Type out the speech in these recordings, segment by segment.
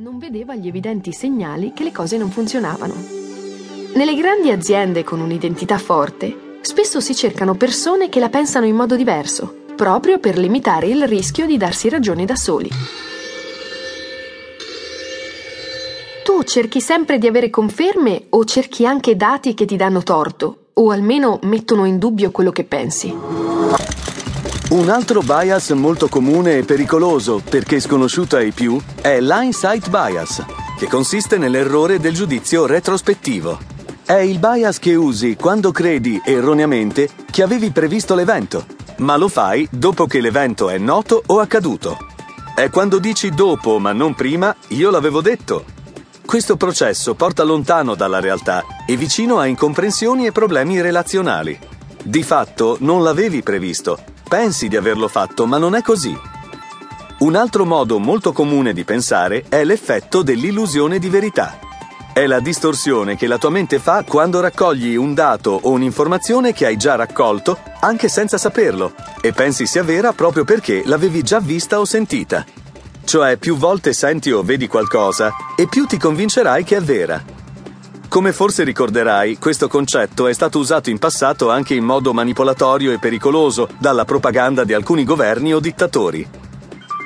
non vedeva gli evidenti segnali che le cose non funzionavano. Nelle grandi aziende con un'identità forte, spesso si cercano persone che la pensano in modo diverso, proprio per limitare il rischio di darsi ragione da soli. Tu cerchi sempre di avere conferme o cerchi anche dati che ti danno torto, o almeno mettono in dubbio quello che pensi? Un altro bias molto comune e pericoloso, perché sconosciuto ai più, è l'hindsight bias, che consiste nell'errore del giudizio retrospettivo. È il bias che usi quando credi erroneamente che avevi previsto l'evento, ma lo fai dopo che l'evento è noto o accaduto. È quando dici dopo ma non prima, io l'avevo detto. Questo processo porta lontano dalla realtà e vicino a incomprensioni e problemi relazionali. Di fatto non l'avevi previsto, Pensi di averlo fatto, ma non è così. Un altro modo molto comune di pensare è l'effetto dell'illusione di verità. È la distorsione che la tua mente fa quando raccogli un dato o un'informazione che hai già raccolto, anche senza saperlo, e pensi sia vera proprio perché l'avevi già vista o sentita. Cioè, più volte senti o vedi qualcosa, e più ti convincerai che è vera. Come forse ricorderai, questo concetto è stato usato in passato anche in modo manipolatorio e pericoloso dalla propaganda di alcuni governi o dittatori.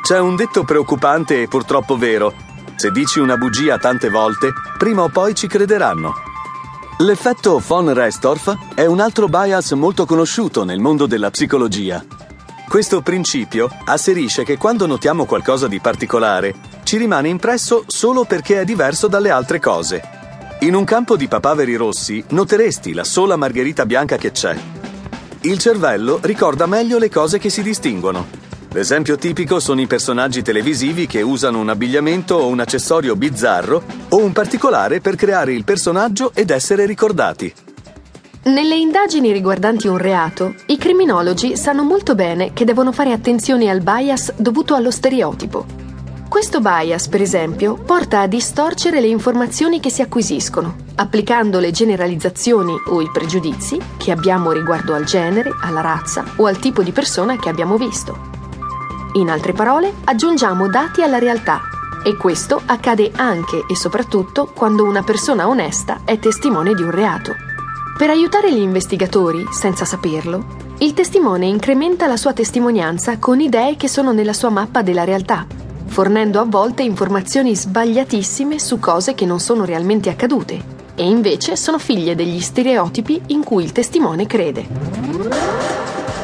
C'è un detto preoccupante e purtroppo vero. Se dici una bugia tante volte, prima o poi ci crederanno. L'effetto von Restorff è un altro bias molto conosciuto nel mondo della psicologia. Questo principio asserisce che quando notiamo qualcosa di particolare, ci rimane impresso solo perché è diverso dalle altre cose in un campo di papaveri rossi noteresti la sola margherita bianca che c'è. Il cervello ricorda meglio le cose che si distinguono. L'esempio tipico sono i personaggi televisivi che usano un abbigliamento o un accessorio bizzarro o un particolare per creare il personaggio ed essere ricordati. Nelle indagini riguardanti un reato, i criminologi sanno molto bene che devono fare attenzione al bias dovuto allo stereotipo. Questo bias, per esempio, porta a distorcere le informazioni che si acquisiscono, applicando le generalizzazioni o i pregiudizi che abbiamo riguardo al genere, alla razza o al tipo di persona che abbiamo visto. In altre parole, aggiungiamo dati alla realtà e questo accade anche e soprattutto quando una persona onesta è testimone di un reato. Per aiutare gli investigatori, senza saperlo, il testimone incrementa la sua testimonianza con idee che sono nella sua mappa della realtà fornendo a volte informazioni sbagliatissime su cose che non sono realmente accadute e invece sono figlie degli stereotipi in cui il testimone crede.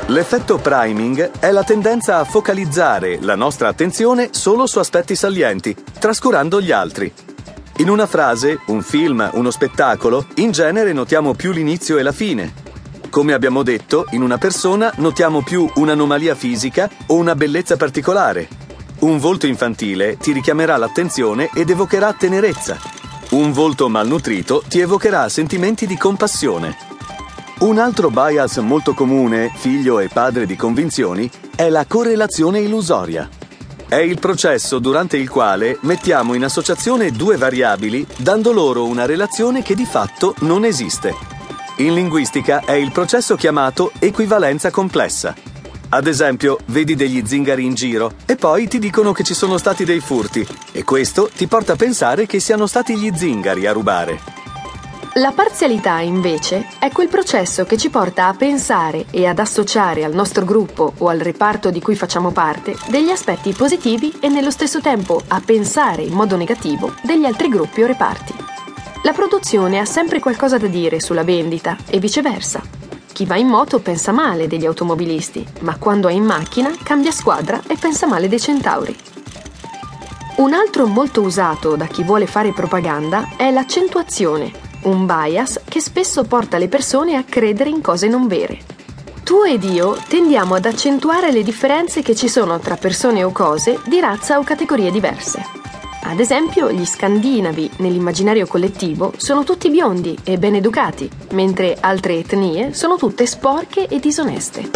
L'effetto priming è la tendenza a focalizzare la nostra attenzione solo su aspetti salienti, trascurando gli altri. In una frase, un film, uno spettacolo, in genere notiamo più l'inizio e la fine. Come abbiamo detto, in una persona notiamo più un'anomalia fisica o una bellezza particolare, un volto infantile ti richiamerà l'attenzione ed evocherà tenerezza. Un volto malnutrito ti evocherà sentimenti di compassione. Un altro bias molto comune, figlio e padre di convinzioni, è la correlazione illusoria. È il processo durante il quale mettiamo in associazione due variabili dando loro una relazione che di fatto non esiste. In linguistica è il processo chiamato equivalenza complessa. Ad esempio, vedi degli zingari in giro e poi ti dicono che ci sono stati dei furti e questo ti porta a pensare che siano stati gli zingari a rubare. La parzialità, invece, è quel processo che ci porta a pensare e ad associare al nostro gruppo o al reparto di cui facciamo parte degli aspetti positivi e nello stesso tempo a pensare in modo negativo degli altri gruppi o reparti. La produzione ha sempre qualcosa da dire sulla vendita e viceversa. Chi va in moto pensa male degli automobilisti, ma quando è in macchina cambia squadra e pensa male dei centauri. Un altro molto usato da chi vuole fare propaganda è l'accentuazione, un bias che spesso porta le persone a credere in cose non vere. Tu ed io tendiamo ad accentuare le differenze che ci sono tra persone o cose di razza o categorie diverse. Ad esempio, gli scandinavi nell'immaginario collettivo sono tutti biondi e ben educati, mentre altre etnie sono tutte sporche e disoneste.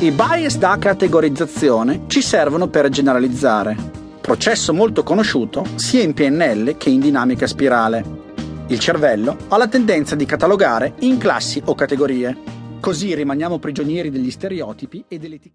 I bias da categorizzazione ci servono per generalizzare, processo molto conosciuto sia in PNL che in dinamica spirale. Il cervello ha la tendenza di catalogare in classi o categorie Così rimaniamo prigionieri degli stereotipi e delle etichette.